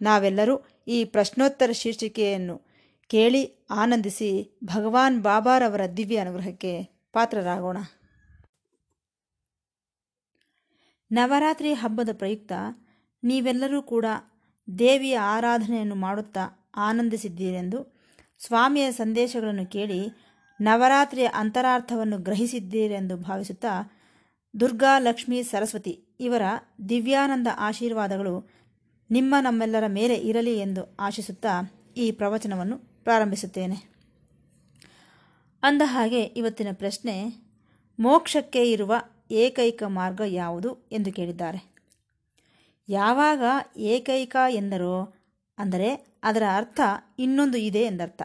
ನಾವೆಲ್ಲರೂ ಈ ಪ್ರಶ್ನೋತ್ತರ ಶೀರ್ಷಿಕೆಯನ್ನು ಕೇಳಿ ಆನಂದಿಸಿ ಭಗವಾನ್ ಬಾಬಾರವರ ದಿವ್ಯ ಅನುಗ್ರಹಕ್ಕೆ ಪಾತ್ರರಾಗೋಣ. ನವರಾತ್ರಿ ಹಬ್ಬದ ಪ್ರಯುಕ್ತ ನೀವೆಲ್ಲರೂ ಕೂಡ ದೇವಿಯ ಆರಾಧನೆಯನ್ನು ಮಾಡುತ್ತಾ ಆನಂದಿಸಿದ್ದೀರೆಂದು ಸ್ವಾಮಿಯ ಸಂದೇಶಗಳನ್ನು ಕೇಳಿ ನವರಾತ್ರಿಯ ಅಂತರಾರ್ಥವನ್ನು ಗ್ರಹಿಸಿದ್ದೀರೆಂದು ಭಾವಿಸುತ್ತಾ ದುರ್ಗಾ ಲಕ್ಷ್ಮೀ ಸರಸ್ವತಿ ಇವರ ದಿವ್ಯಾನಂದ ಆಶೀರ್ವಾದಗಳು ನಿಮ್ಮ ನಮ್ಮೆಲ್ಲರ ಮೇಲೆ ಇರಲಿ ಎಂದು ಆಶಿಸುತ್ತಾ ಈ ಪ್ರವಚನವನ್ನು ಪ್ರಾರಂಭಿಸುತ್ತೇನೆ. ಅಂದ ಹಾಗೆ ಇವತ್ತಿನ ಪ್ರಶ್ನೆ, ಮೋಕ್ಷಕ್ಕೆ ಇರುವ ಏಕೈಕ ಮಾರ್ಗ ಯಾವುದು ಎಂದು ಕೇಳಿದ್ದಾರೆ. ಯಾವಾಗ ಏಕೈಕ ಎಂದರೋ, ಅಂದರೆ ಅದರ ಅರ್ಥ ಇನ್ನೊಂದು ಇದೆ ಎಂದರ್ಥ.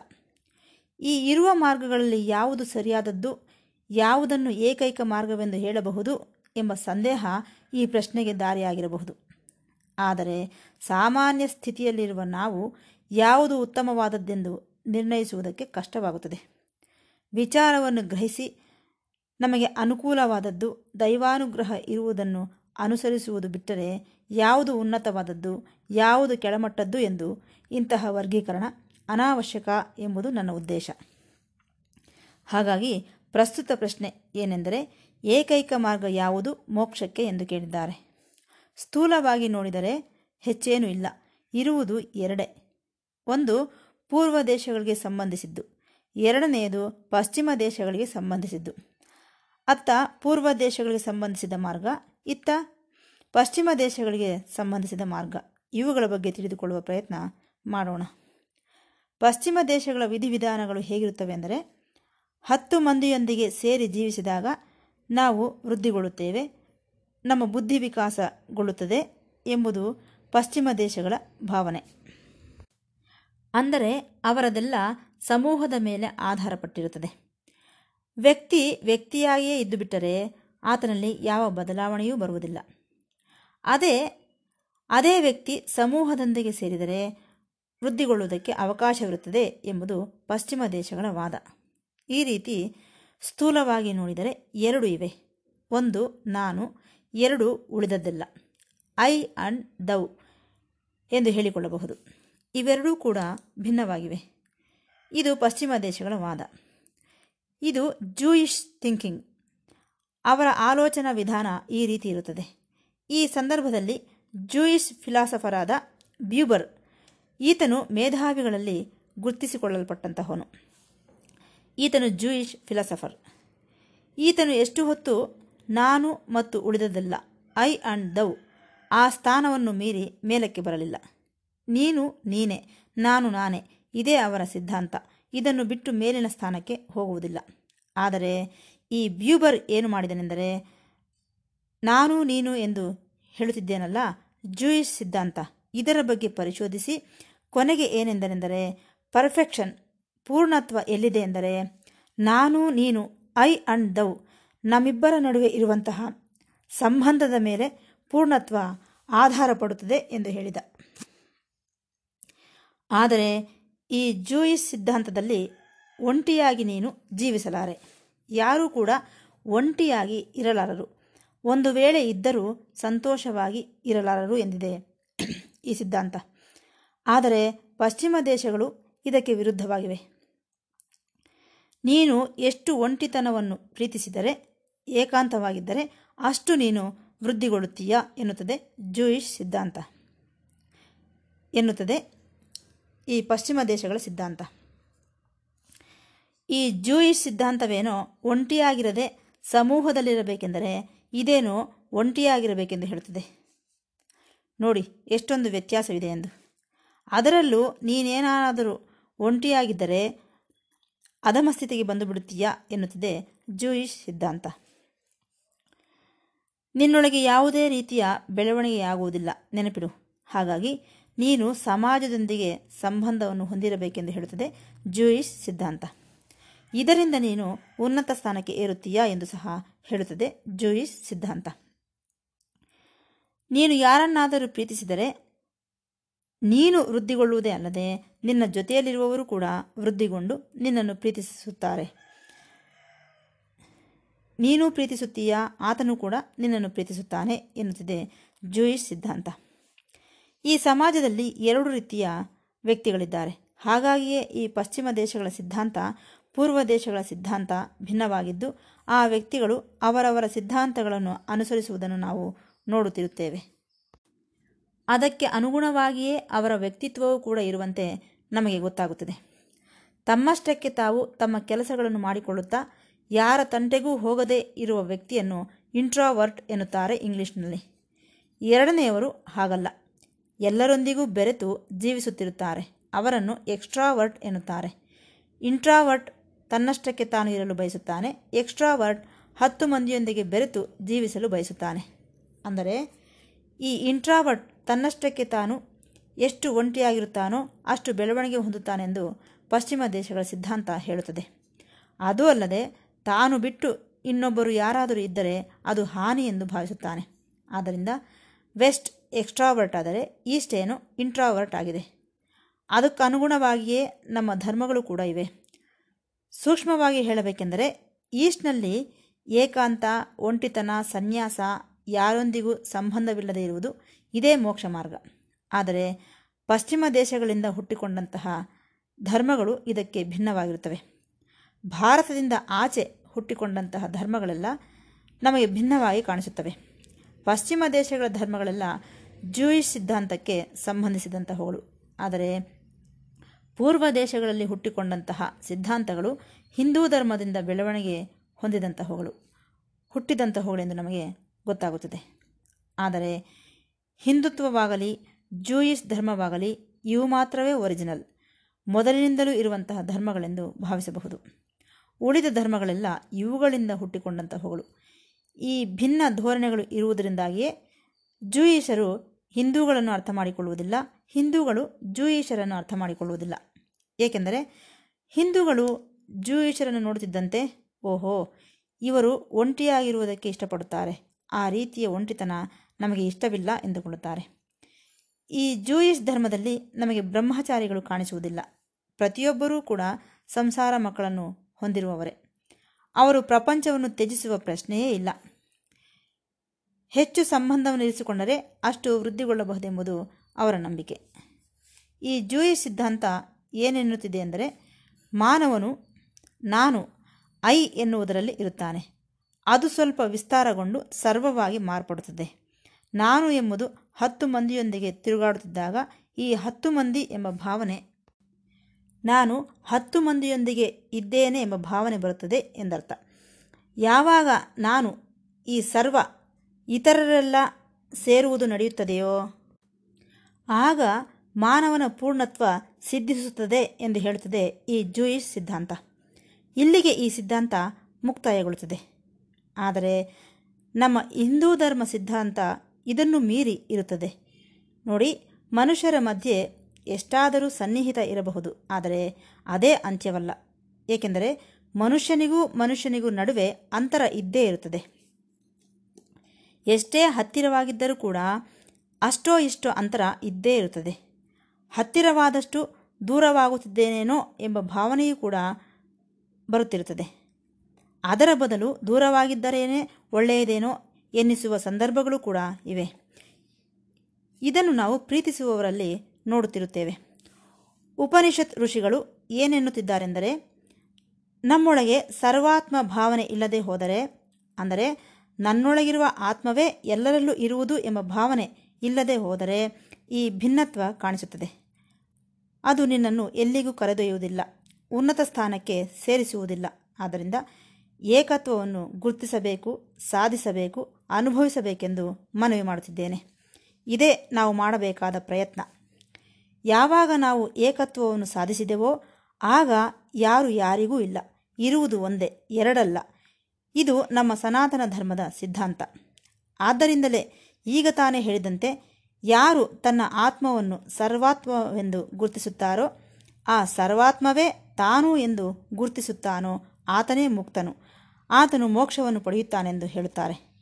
ಈ ಇರುವ ಮಾರ್ಗಗಳಲ್ಲಿ ಯಾವುದು ಸರಿಯಾದದ್ದು, ಯಾವುದನ್ನು ಏಕೈಕ ಮಾರ್ಗವೆಂದು ಹೇಳಬಹುದು ಎಂಬ ಸಂದೇಹ ಈ ಪ್ರಶ್ನೆಗೆ ದಾರಿಯಾಗಿರಬಹುದು. ಆದರೆ ಸಾಮಾನ್ಯ ಸ್ಥಿತಿಯಲ್ಲಿರುವ ನಾವು ಯಾವುದು ಉತ್ತಮವಾದದ್ದೆಂದು ನಿರ್ಣಯಿಸುವುದಕ್ಕೆ ಕಷ್ಟವಾಗುತ್ತದೆ. ವಿಚಾರವನ್ನು ಗ್ರಹಿಸಿ ನಮಗೆ ಅನುಕೂಲವಾದದ್ದು ದೈವಾನುಗ್ರಹ ಇರುವುದನ್ನು ಅನುಸರಿಸುವುದು ಬಿಟ್ಟರೆ ಯಾವುದು ಉನ್ನತವಾದದ್ದು, ಯಾವುದು ಕೆಳಮಟ್ಟದ್ದು ಎಂದು ಇಂತಹ ವರ್ಗೀಕರಣ ಅನಾವಶ್ಯಕ ಎಂಬುದು ನನ್ನ ಉದ್ದೇಶ. ಹಾಗಾಗಿ ಪ್ರಸ್ತುತ ಪ್ರಶ್ನೆ ಏನೆಂದರೆ ಏಕೈಕ ಮಾರ್ಗ ಯಾವುದು ಮೋಕ್ಷಕ್ಕೆ ಎಂದು ಕೇಳಿದ್ದಾರೆ. ಸ್ಥೂಲವಾಗಿ ನೋಡಿದರೆ ಹೆಚ್ಚೇನೂ ಇಲ್ಲ. ಇರುವುದು ಎರಡೇ. ಒಂದು, ಪೂರ್ವ ದೇಶಗಳಿಗೆ ಸಂಬಂಧಿಸಿದ್ದು. ಎರಡನೆಯದು, ಪಶ್ಚಿಮ ದೇಶಗಳಿಗೆ ಸಂಬಂಧಿಸಿದ್ದು. ಅತ್ತ, ಪೂರ್ವ ದೇಶಗಳಿಗೆ ಸಂಬಂಧಿಸಿದ ಮಾರ್ಗ. ಇತ್ತ, ಪಶ್ಚಿಮ ದೇಶಗಳಿಗೆ ಸಂಬಂಧಿಸಿದ ಮಾರ್ಗ. ಇವುಗಳ ಬಗ್ಗೆ ತಿಳಿದುಕೊಳ್ಳುವ ಪ್ರಯತ್ನ ಮಾಡೋಣ. ಪಶ್ಚಿಮ ದೇಶಗಳ ವಿಧಿವಿಧಾನಗಳು ಹೇಗಿರುತ್ತವೆ ಅಂದರೆ, ಹತ್ತು ಮಂದಿಯೊಂದಿಗೆ ಸೇರಿ ಜೀವಿಸಿದಾಗ ನಾವು ವೃದ್ಧಿಗೊಳ್ಳುತ್ತೇವೆ. ನಮ್ಮ ಬುದ್ಧಿ ವಿಕಾಸಗೊಳ್ಳುತ್ತದೆ ಎಂಬುದು ಪಶ್ಚಿಮ ದೇಶಗಳ ಭಾವನೆ. ಅಂದರೆ ಅವರದೆಲ್ಲ ಸಮೂಹದ ಮೇಲೆ ಆಧಾರಪಟ್ಟಿರುತ್ತದೆ. ವ್ಯಕ್ತಿ ವ್ಯಕ್ತಿಯಾಗಿಯೇ ಇದ್ದು ಬಿಟ್ಟರೆ ಆತನಲ್ಲಿ ಯಾವ ಬದಲಾವಣೆಯೂ ಬರುವುದಿಲ್ಲ. ಅದೇ ಅದೇ ವ್ಯಕ್ತಿ ಸಮೂಹದೊಂದಿಗೆ ಸೇರಿದರೆ ವೃದ್ಧಿಗೊಳ್ಳುವುದಕ್ಕೆ ಅವಕಾಶವಿರುತ್ತದೆ ಎಂಬುದು ಪಶ್ಚಿಮ ದೇಶಗಳ ವಾದ. ಈ ರೀತಿ ಸ್ಥೂಲವಾಗಿ ನೋಡಿದರೆ ಎರಡು ಇವೆ. ಒಂದು, ನಾನು ಎರಡು ಉಳಿದದ್ದಲ್ಲ. ಐ ಅಂಡ್ ದೌ ಎಂದು ಹೇಳಿಕೊಳ್ಳಬಹುದು. ಇವೆರಡೂ ಕೂಡ ಭಿನ್ನವಾಗಿವೆ. ಇದು ಪಶ್ಚಿಮ ದೇಶಗಳ ವಾದ. ಇದು ಜೂಯಿಷ್ ಥಿಂಕಿಂಗ್ ಅವರ ಆಲೋಚನಾ ವಿಧಾನ ಈ ರೀತಿ ಇರುತ್ತದೆ. ಈ ಸಂದರ್ಭದಲ್ಲಿ ಜೂಯಿಷ್ ಫಿಲಾಸಫರಾದ ಬ್ಯೂಬರ್ ಈತನು ಮೇಧಾವಿಗಳಲ್ಲಿ ಗುರುತಿಸಿಕೊಳ್ಳಲ್ಪಟ್ಟಂತಹವನು. ಈತನು ಜೂಯಿಷ್ ಫಿಲಾಸಫರ್ ಈತನು ಎಷ್ಟು ಹೊತ್ತು ನಾನು ಮತ್ತು ಉಳಿದದಲ್ಲ ಐ ಅಂಡ್ ದೌ. ಆ ಸ್ಥಾನವನ್ನು ಮೀರಿ ಮೇಲಕ್ಕೆ ಬರಲಿಲ್ಲ. ನೀನು ನೀನೇ, ನಾನು ನಾನೇ, ಇದೇ ಅವರ ಸಿದ್ಧಾಂತ. ಇದನ್ನು ಬಿಟ್ಟು ಮೇಲಿನ ಸ್ಥಾನಕ್ಕೆ ಹೋಗುವುದಿಲ್ಲ. ಆದರೆ ಈ ಬ್ಯೂಬರ್ ಏನು ಮಾಡಿದನೆಂದರೆ, ನಾನು ನೀನು ಎಂದು ಹೇಳುತ್ತಿದ್ದೇನಲ್ಲ, ಜೂಯಿಶ್ ಸಿದ್ಧಾಂತ. ಇದರ ಬಗ್ಗೆ ಪರಿಶೋಧಿಸಿ, ಕೊನೆಗೆ ಏನೆಂದರೆಂದರೆ, ಪರ್ಫೆಕ್ಷನ್, ಪೂರ್ಣತ್ವ ಎಲ್ಲಿದೆ ಎಂದರೆ, ನಾನು ನೀನು, ಐ ಅಂಡ್ ದೌ. ನಮ್ಮಿಬ್ಬರ ನಡುವೆ ಇರುವಂತಹ ಸಂಬಂಧದ ಮೇಲೆ ಪೂರ್ಣತ್ವ ಆಧಾರ ಪಡುತ್ತದೆ ಎಂದು ಹೇಳಿದ. ಆದರೆ ಈ ಜೂಯಿಸ್ ಸಿದ್ಧಾಂತದಲ್ಲಿ ಒಂಟಿಯಾಗಿ ನೀನು ಜೀವಿಸಲಾರೆ. ಯಾರೂ ಕೂಡ ಒಂಟಿಯಾಗಿ ಇರಲಾರರು. ಒಂದು ವೇಳೆ ಇದ್ದರೂ ಸಂತೋಷವಾಗಿ ಇರಲಾರರು ಎಂದಿದೆ ಈ ಸಿದ್ಧಾಂತ. ಆದರೆ ಪಶ್ಚಿಮ ದೇಶಗಳು ಇದಕ್ಕೆ ವಿರುದ್ಧವಾಗಿವೆ. ನೀನು ಎಷ್ಟು ಒಂಟಿತನವನ್ನು ಪ್ರೀತಿಸಿದರೆ ಏಕಾಂತವಾಗಿದ್ದರೆ ಅಷ್ಟು ನೀನು ವೃದ್ಧಿಗೊಳ್ಳುತ್ತೀಯ ಎನ್ನುತ್ತದೆ ಜೂಯಿಶ್ ಸಿದ್ಧಾಂತ ಎನ್ನುತ್ತದೆ ಈ ಪಶ್ಚಿಮ ದೇಶಗಳ ಸಿದ್ಧಾಂತ. ಈ ಜೂಯಿಶ್ ಸಿದ್ಧಾಂತವೇನೋ ಒಂಟಿಯಾಗಿರದೆ ಸಮೂಹದಲ್ಲಿರಬೇಕೆಂದರೆ ಇದೇನೋ ಒಂಟಿಯಾಗಿರಬೇಕೆಂದು ಹೇಳುತ್ತದೆ. ನೋಡಿ, ಎಷ್ಟೊಂದು ವ್ಯತ್ಯಾಸವಿದೆ ಎಂದು. ಅದರಲ್ಲೂ ನೀನೇನಾದರೂ ಒಂಟಿಯಾಗಿದ್ದರೆ ಅಧಮಸ್ಥಿತಿಗೆ ಬಂದು ಬಿಡುತ್ತೀಯಾ ಎನ್ನುತ್ತದೆ ಜೂಯಿಶ್ ಸಿದ್ಧಾಂತ. ನಿನ್ನೊಳಗೆ ಯಾವುದೇ ರೀತಿಯ ಬೆಳವಣಿಗೆಯಾಗುವುದಿಲ್ಲ. ನೆನಪಿಡು. ಹಾಗಾಗಿ ನೀನು ಸಮಾಜದೊಂದಿಗೆ ಸಂಬಂಧವನ್ನು ಹೊಂದಿರಬೇಕೆಂದು ಹೇಳುತ್ತದೆ ಜೂಯಿಶ್ ಸಿದ್ಧಾಂತ. ಇದರಿಂದ ನೀನು ಉನ್ನತ ಸ್ಥಾನಕ್ಕೆ ಏರುತ್ತೀಯಾ ಎಂದು ಸಹ ಹೇಳುತ್ತದೆ ಜೂಯಿಶ್ ಸಿದ್ಧಾಂತ. ನೀನು ಯಾರನ್ನಾದರೂ ಪ್ರೀತಿಸಿದರೆ ನೀನು ವೃದ್ಧಿಗೊಳ್ಳುವುದೇ ಅಲ್ಲದೆ ನಿನ್ನ ಜೊತೆಯಲ್ಲಿರುವವರು ಕೂಡ ವೃದ್ಧಿಗೊಂಡು ನಿನ್ನನ್ನು ಪ್ರೀತಿಸುತ್ತಾರೆ. ನೀನು ಪ್ರೀತಿಸುತ್ತೀಯಾ? ಆತನು ಕೂಡ ನಿನ್ನನ್ನು ಪ್ರೀತಿಸುತ್ತಾನೆ ಎನ್ನುತ್ತಿದೆ ಜೂಯಿಸ್ ಸಿದ್ಧಾಂತ. ಈ ಸಮಾಜದಲ್ಲಿ ಎರಡು ರೀತಿಯ ವ್ಯಕ್ತಿಗಳಿದ್ದಾರೆ. ಹಾಗಾಗಿಯೇ ಈ ಪಶ್ಚಿಮ ದೇಶಗಳ ಸಿದ್ಧಾಂತ ಪೂರ್ವ ದೇಶಗಳ ಸಿದ್ಧಾಂತ ಭಿನ್ನವಾಗಿದ್ದು, ಆ ವ್ಯಕ್ತಿಗಳು ಅವರವರ ಸಿದ್ಧಾಂತಗಳನ್ನು ಅನುಸರಿಸುವುದನ್ನು ನಾವು ನೋಡುತ್ತಿರುತ್ತೇವೆ. ಅದಕ್ಕೆ ಅನುಗುಣವಾಗಿಯೇ ಅವರ ವ್ಯಕ್ತಿತ್ವವೂ ಕೂಡ ಇರುವಂತೆ ನಮಗೆ ಗೊತ್ತಾಗುತ್ತದೆ. ತಮ್ಮಷ್ಟಕ್ಕೆ ತಾವು ತಮ್ಮ ಕೆಲಸಗಳನ್ನು ಮಾಡಿಕೊಳ್ಳುತ್ತಾ ಯಾರ ತಂಟೆಗೂ ಹೋಗದೇ ಇರುವ ವ್ಯಕ್ತಿಯನ್ನು ಇಂಟ್ರಾವರ್ಟ್ ಎನ್ನುತ್ತಾರೆ ಇಂಗ್ಲಿಷ್ನಲ್ಲಿ. ಎರಡನೆಯವರು ಹಾಗಲ್ಲ. ಎಲ್ಲರೊಂದಿಗೂ ಬೆರೆತು ಜೀವಿಸುತ್ತಿರುತ್ತಾರೆ. ಅವರನ್ನು ಎಕ್ಸ್ಟ್ರಾವರ್ಟ್ ಎನ್ನುತ್ತಾರೆ. ಇಂಟ್ರಾವರ್ಟ್ ತನ್ನಷ್ಟಕ್ಕೆ ತಾನು ಇರಲು ಬಯಸುತ್ತಾನೆ. ಎಕ್ಸ್ಟ್ರಾವರ್ಟ್ ಹತ್ತು ಮಂದಿಯೊಂದಿಗೆ ಬೆರೆತು ಜೀವಿಸಲು ಬಯಸುತ್ತಾನೆ. ಅಂದರೆ, ಈ ಇಂಟ್ರಾವರ್ಟ್ ತನ್ನಷ್ಟಕ್ಕೆ ತಾನು ಎಷ್ಟು ಒಂಟಿಯಾಗಿರುತ್ತಾನೋ ಅಷ್ಟು ಬೆಳವಣಿಗೆ ಹೊಂದುತ್ತಾನೆಂದು ಪಶ್ಚಿಮ ದೇಶಗಳ ಸಿದ್ಧಾಂತ ಹೇಳುತ್ತದೆ. ಅದೂ ಅಲ್ಲದೆ ತಾನು ಬಿಟ್ಟು ಇನ್ನೊಬ್ಬರು ಯಾರಾದರೂ ಇದ್ದರೆ ಅದು ಹಾನಿ ಎಂದು ಭಾವಿಸುತ್ತಾನೆ. ಆದ್ದರಿಂದ ವೆಸ್ಟ್ ಎಕ್ಸ್ಟ್ರಾವರ್ಟ್ ಆದರೆ ಈಸ್ಟ್ ಏನು ಇಂಟ್ರಾವರ್ಟ್ ಆಗಿದೆ. ಅದಕ್ಕನುಗುಣವಾಗಿಯೇ ನಮ್ಮ ಧರ್ಮಗಳು ಕೂಡ ಇವೆ. ಸೂಕ್ಷ್ಮವಾಗಿ ಹೇಳಬೇಕೆಂದರೆ ಈಸ್ಟ್ನಲ್ಲಿ ಏಕಾಂತ, ಒಂಟಿತನ, ಸನ್ಯಾಸ ಯಾರೊಂದಿಗೂ ಸಂಬಂಧವಿಲ್ಲದೆ ಇರುವುದು ಇದೇ ಮೋಕ್ಷ ಮಾರ್ಗ. ಆದರೆ ಪಶ್ಚಿಮ ದೇಶಗಳಿಂದ ಹುಟ್ಟಿಕೊಂಡಂತಹ ಧರ್ಮಗಳು ಇದಕ್ಕೆ ಭಿನ್ನವಾಗಿರುತ್ತವೆ. ಭಾರತದಿಂದ ಆಚೆ ಹುಟ್ಟಿಕೊಂಡಂತಹ ಧರ್ಮಗಳೆಲ್ಲ ನಮಗೆ ಭಿನ್ನವಾಗಿ ಕಾಣಿಸುತ್ತವೆ. ಪಶ್ಚಿಮ ದೇಶಗಳ ಧರ್ಮಗಳೆಲ್ಲ ಜೂಯಿಷ್ ಸಿದ್ಧಾಂತಕ್ಕೆ ಸಂಬಂಧಿಸಿದಂತಹವುಗಳು. ಆದರೆ ಪೂರ್ವ ದೇಶಗಳಲ್ಲಿ ಹುಟ್ಟಿಕೊಂಡಂತಹ ಸಿದ್ಧಾಂತಗಳು ಹಿಂದೂ ಧರ್ಮದಿಂದ ಬೆಳವಣಿಗೆ ಹೊಂದಿದಂತಹವುಗಳು. ಹುಟ್ಟಿದಂತಹವುಗಳೆಂದು ನಮಗೆ ಗೊತ್ತಾಗುತ್ತದೆ. ಆದರೆ ಹಿಂದುತ್ವವಾಗಲಿ ಜೂಯಿಶ್ ಧರ್ಮವಾಗಲಿ ಇವು ಮಾತ್ರವೇ ಒರಿಜಿನಲ್ ಮೊದಲಿನಿಂದಲೂ ಇರುವಂತಹ ಧರ್ಮಗಳೆಂದು ಭಾವಿಸಬಹುದು. ಉಳಿದ ಧರ್ಮಗಳೆಲ್ಲ ಇವುಗಳಿಂದ ಹುಟ್ಟಿಕೊಂಡಂತಹವುಗಳು. ಈ ಭಿನ್ನ ಧೋರಣೆಗಳು ಇರುವುದರಿಂದಾಗಿಯೇ ಜೂಯಿಷರು ಹಿಂದೂಗಳನ್ನು ಅರ್ಥ ಮಾಡಿಕೊಳ್ಳುವುದಿಲ್ಲ ಹಿಂದೂಗಳು ಜೂಯಿಷರನ್ನು ಅರ್ಥ ಮಾಡಿಕೊಳ್ಳುವುದಿಲ್ಲ ಏಕೆಂದರೆ ಹಿಂದೂಗಳು ಜೂಯಿಷರನ್ನು ನೋಡುತ್ತಿದ್ದಂತೆ, ಓಹೋ, ಇವರು ಒಂಟಿಯಾಗಿರುವುದಕ್ಕೆ ಇಷ್ಟಪಡುತ್ತಾರೆ. ಆ ರೀತಿಯ ಒಂಟಿತನ ನಮಗೆ ಇಷ್ಟವಿಲ್ಲ ಎಂದುಕೊಳ್ಳುತ್ತಾರೆ. ಈ ಜೂಯಿಷ್ ಧರ್ಮದಲ್ಲಿ ನಮಗೆ ಬ್ರಹ್ಮಚಾರಿಗಳು ಕಾಣಿಸುವುದಿಲ್ಲ. ಪ್ರತಿಯೊಬ್ಬರೂ ಕೂಡ ಸಂಸಾರ ಮಕ್ಕಳನ್ನು ಹೊಂದಿರುವವರೇ. ಅವರು ಪ್ರಪಂಚವನ್ನು ತ್ಯಜಿಸುವ ಪ್ರಶ್ನೆಯೇ ಇಲ್ಲ. ಹೆಚ್ಚು ಸಂಬಂಧವನ್ನು ಇರಿಸಿಕೊಂಡರೆ ಅಷ್ಟು ವೃದ್ಧಿಗೊಳ್ಳಬಹುದೆಂಬುದು ಅವರ ನಂಬಿಕೆ. ಈ ಜೂಯಿ ಸಿದ್ಧಾಂತ ಏನೆನ್ನುತ್ತಿದೆ ಎಂದರೆ, ಮಾನವನು, ನಾನು, ಐ ಎನ್ನುವುದರಲ್ಲಿ ಇರುತ್ತಾನೆ. ಅದು ಸ್ವಲ್ಪ ವಿಸ್ತಾರಗೊಂಡು ಸರ್ವವಾಗಿ ಮಾರ್ಪಡುತ್ತದೆ. ನಾನು ಎಂಬುದು ಹತ್ತು ಮಂದಿಯೊಂದಿಗೆ ತಿರುಗಾಡುತ್ತಿದ್ದಾಗ ಈ ಹತ್ತು ಮಂದಿ ಎಂಬ ಭಾವನೆ ನಾನು ಹತ್ತು ಮಂದಿಯೊಂದಿಗೆ ಇದ್ದೇನೆ ಎಂಬ ಭಾವನೆ ಬರುತ್ತದೆ ಎಂದರ್ಥ. ಯಾವಾಗ ನಾನು ಈ ಸರ್ವ ಇತರರೆಲ್ಲ ಸೇರುವುದು ನಡೆಯುತ್ತದೆಯೋ, ಆಗ ಮಾನವನ ಪೂರ್ಣತ್ವ ಸಿದ್ಧಿಸುತ್ತದೆ ಎಂದು ಹೇಳುತ್ತದೆ ಈ ಜೂಯಿಶ್ ಸಿದ್ಧಾಂತ. ಇಲ್ಲಿಗೆ ಈ ಸಿದ್ಧಾಂತ ಮುಕ್ತಾಯಗೊಳ್ಳುತ್ತದೆ. ಆದರೆ ನಮ್ಮ ಹಿಂದೂ ಧರ್ಮ ಸಿದ್ಧಾಂತ ಇದನ್ನು ಮೀರಿ ಇರುತ್ತದೆ. ನೋಡಿ, ಮನುಷ್ಯರ ಮಧ್ಯೆ ಎಷ್ಟಾದರೂ ಸನ್ನಿಹಿತ ಇರಬಹುದು. ಆದರೆ ಅದೇ ಅಂತ್ಯವಲ್ಲ. ಏಕೆಂದರೆ ಮನುಷ್ಯನಿಗೂ ಮನುಷ್ಯನಿಗೂ ನಡುವೆ ಅಂತರ ಇದ್ದೇ ಇರುತ್ತದೆ. ಎಷ್ಟೇ ಹತ್ತಿರವಾಗಿದ್ದರೂ ಕೂಡ ಅಷ್ಟೋ ಇಷ್ಟೋ ಅಂತರ ಇದ್ದೇ ಇರುತ್ತದೆ. ಹತ್ತಿರವಾದಷ್ಟು ದೂರವಾಗುತ್ತಿದ್ದೇನೇನೋ ಎಂಬ ಭಾವನೆಯೂ ಕೂಡ ಬರುತ್ತಿರುತ್ತದೆ. ಅದರ ಬದಲು ದೂರವಾಗಿದ್ದರೇನೆ ಒಳ್ಳೆಯದೇನೋ ಎನ್ನಿಸುವ ಸಂದರ್ಭಗಳು ಕೂಡ ಇವೆ. ಇದನ್ನು ನಾವು ಪ್ರೀತಿಸುವವರಲ್ಲಿ ನೋಡುತ್ತಿರುತ್ತೇವೆ. ಉಪನಿಷತ್ ಋಷಿಗಳು ಏನೆನ್ನುತ್ತಿದ್ದಾರೆಂದರೆ, ನಮ್ಮೊಳಗೆ ಸರ್ವಾತ್ಮ ಭಾವನೆ ಇಲ್ಲದೆ ಹೋದರೆ, ಅಂದರೆ, ನನ್ನೊಳಗಿರುವ ಆತ್ಮವೇ ಎಲ್ಲರಲ್ಲೂ ಇರುವುದು ಎಂಬ ಭಾವನೆ ಇಲ್ಲದೆ ಹೋದರೆ ಈ ಭಿನ್ನತ್ವ ಕಾಣಿಸುತ್ತದೆ. ಅದು ನಿನ್ನನ್ನು ಎಲ್ಲಿಗೂ ಕರೆದೊಯ್ಯುವುದಿಲ್ಲ, ಉನ್ನತ ಸ್ಥಾನಕ್ಕೆ ಸೇರಿಸುವುದಿಲ್ಲ. ಆದ್ದರಿಂದ ಏಕತ್ವವನ್ನು ಗುರುತಿಸಬೇಕು, ಸಾಧಿಸಬೇಕು, ಅನುಭವಿಸಬೇಕೆಂದು ಮನವಿ ಮಾಡುತ್ತಿದ್ದೇನೆ. ಇದೇ ನಾವು ಮಾಡಬೇಕಾದ ಪ್ರಯತ್ನ. ಯಾವಾಗ ನಾವು ಏಕತ್ವವನ್ನು ಸಾಧಿಸಿದೆವೋ ಆಗ ಯಾರು ಯಾರಿಗೂ ಇಲ್ಲ. ಇರುವುದು ಒಂದೇ, ಎರಡಲ್ಲ. ಇದು ನಮ್ಮ ಸನಾತನ ಧರ್ಮದ ಸಿದ್ಧಾಂತ. ಆದ್ದರಿಂದಲೇ ಈಗ ತಾನೇ ಹೇಳಿದಂತೆ ಯಾರು ತನ್ನ ಆತ್ಮವನ್ನು ಸರ್ವಾತ್ಮವೆಂದು ಗುರುತಿಸುತ್ತಾರೋ ಆ ಸರ್ವಾತ್ಮವೇ ತಾನು ಎಂದು ಗುರುತಿಸುತ್ತಾನೋ ಆತನೇ ಮುಕ್ತನು. ಆತನು ಮೋಕ್ಷವನ್ನು ಪಡೆಯುತ್ತಾನೆಂದು ಹೇಳುತ್ತಾರೆ.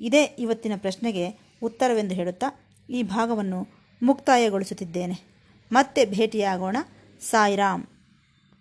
ಇದೇ ಇವತ್ತಿನ ಪ್ರಶ್ನೆಗೆ ಉತ್ತರವೆಂದು ಹೇಳುತ್ತಾ ಈ ಭಾಗವನ್ನು ಮುಕ್ತಾಯಗೊಳಿಸುತ್ತಿದ್ದೇನೆ. ಮತ್ತೆ ಭೇಟಿಯಾಗೋಣ. ಸಾಯಿರಾಮ್.